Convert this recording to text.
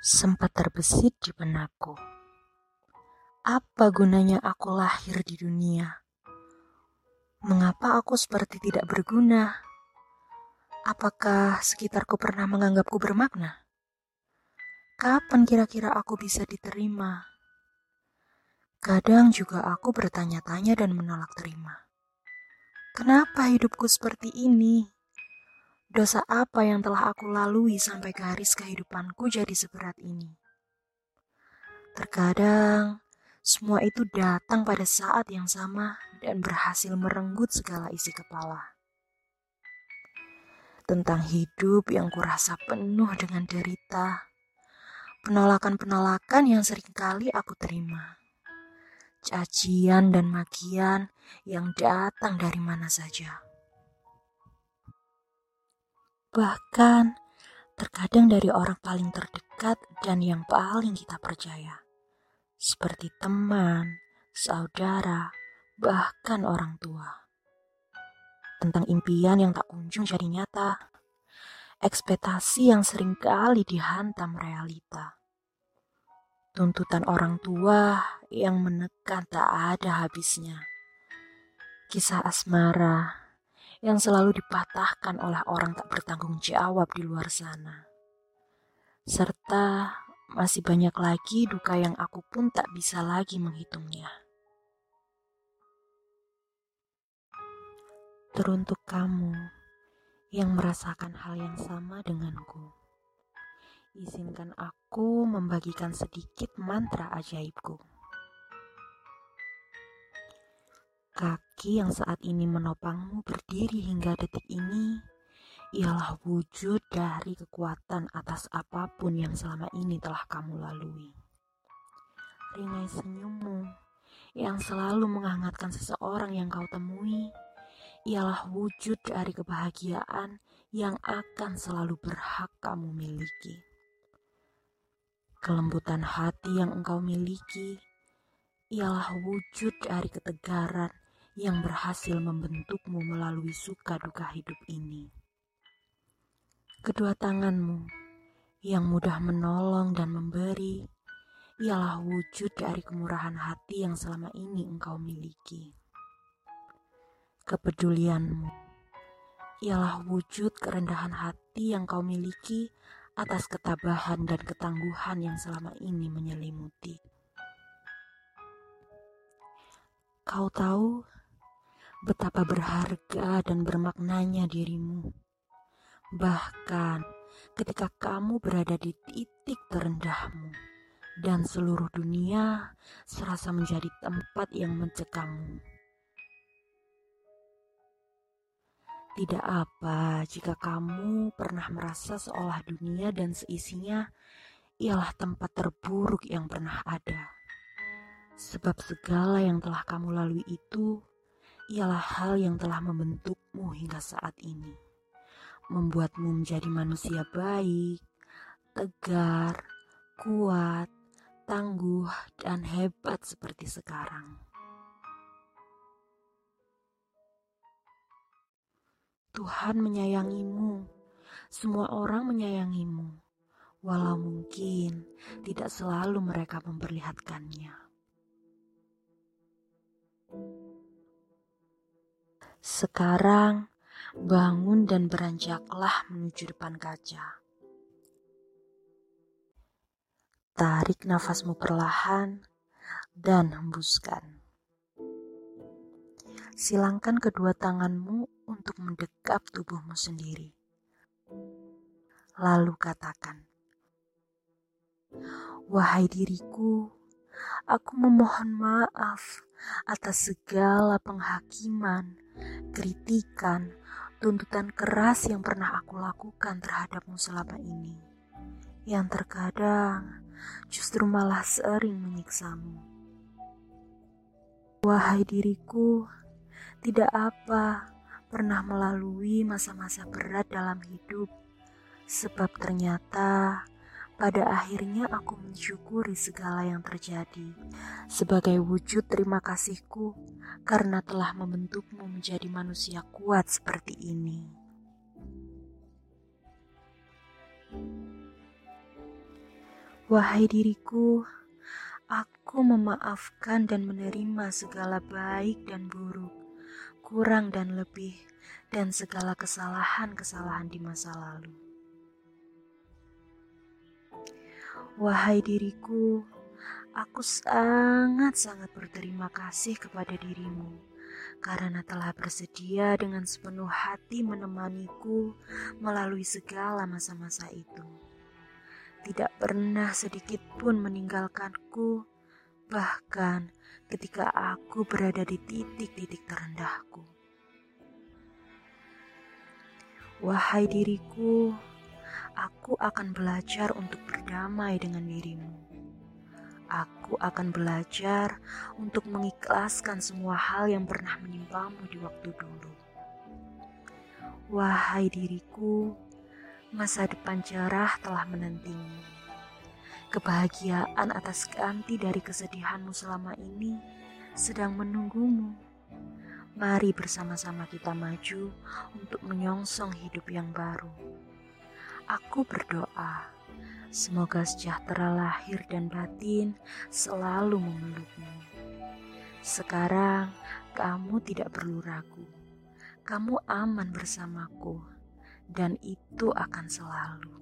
sempat terbesit di benakku. Apa gunanya aku lahir di dunia? Mengapa aku seperti tidak berguna? Apakah sekitarku pernah menganggapku bermakna? Kapan kira-kira aku bisa diterima? Kadang juga aku bertanya-tanya dan menolak terima. Kenapa hidupku seperti ini? Dosa apa yang telah aku lalui sampai garis kehidupanku jadi seberat ini? Terkadang, semua itu datang pada saat yang sama dan berhasil merenggut segala isi kepala. Tentang hidup yang kurasa penuh dengan derita, penolakan-penolakan yang sering kali aku terima, cacian dan makian yang datang dari mana saja. Bahkan terkadang dari orang paling terdekat dan yang paling kita percaya. Seperti teman, saudara, bahkan orang tua. Tentang impian yang tak kunjung jadi nyata. Ekspektasi yang sering kali dihantam realita. Tuntutan orang tua yang menekan tak ada habisnya. Kisah asmara yang selalu dipatahkan oleh orang tak bertanggung jawab di luar sana. Serta masih banyak lagi duka yang aku pun tak bisa lagi menghitungnya. Teruntuk kamu yang merasakan hal yang sama denganku. Izinkan aku membagikan sedikit mantra ajaibku. Kaki yang saat ini menopangmu berdiri hingga detik ini ialah wujud dari kekuatan atas apa pun yang selama ini telah kamu lalui. Ringai senyummu yang selalu menghangatkan seseorang yang kau temui ialah wujud dari kebahagiaan yang akan selalu berhak kamu miliki. Kelembutan hati yang engkau miliki ialah wujud dari ketegaran yang berhasil membentukmu melalui suka duka hidup ini. Kedua tanganmu yang mudah menolong dan memberi ialah wujud dari kemurahan hati yang selama ini engkau miliki. Kepedulianmu ialah wujud kerendahan hati yang kau miliki atas ketabahan dan ketangguhan yang selama ini menyelimuti. Kau tahu betapa berharga dan bermaknanya dirimu. Bahkan ketika kamu berada di titik terendahmu dan seluruh dunia serasa menjadi tempat yang mencekangmu. Tidak apa jika kamu pernah merasa seolah dunia dan seisinya ialah tempat terburuk yang pernah ada. Sebab segala yang telah kamu lalui itu ialah hal yang telah membentukmu hingga saat ini, membuatmu menjadi manusia baik, tegar, kuat, tangguh, dan hebat seperti sekarang. Tuhan menyayangimu, semua orang menyayangimu, walau mungkin tidak selalu mereka memperlihatkannya. Sekarang bangun dan beranjaklah menuju depan kaca. Tarik nafasmu perlahan dan hembuskan. Silangkan kedua tanganmu untuk mendekap tubuhmu sendiri. Lalu katakan, "Wahai diriku, aku memohon maaf atas segala penghakiman kritikan, tuntutan keras yang pernah aku lakukan terhadapmu selama ini, yang terkadang justru malah sering menyiksamu. Wahai diriku, tidak apa pernah melalui masa-masa berat dalam hidup, sebab ternyata pada akhirnya aku mensyukuri segala yang terjadi sebagai wujud terima kasihku karena telah membentukmu menjadi manusia kuat seperti ini. Wahai diriku, aku memaafkan dan menerima segala baik dan buruk, kurang dan lebih, dan segala kesalahan-kesalahan di masa lalu. Wahai diriku, aku sangat-sangat berterima kasih kepada dirimu karena telah bersedia dengan sepenuh hati menemaniku melalui segala masa-masa itu. Tidak pernah sedikit pun meninggalkanku, bahkan ketika aku berada di titik-titik terendahku. Wahai diriku, aku akan belajar untuk berdamai dengan dirimu Aku akan belajar untuk mengikhlaskan semua hal yang pernah menimpamu di waktu dulu. Wahai diriku, masa depan cerah telah menantimu. Kebahagiaan atas ganti dari kesedihanmu selama ini sedang menunggumu. Mari bersama-sama kita maju untuk menyongsong hidup yang baru. Aku berdoa Semoga sejahtera lahir dan batin selalu memelukmu. Sekarang kamu tidak perlu ragu. Kamu aman bersamaku dan itu akan selalu.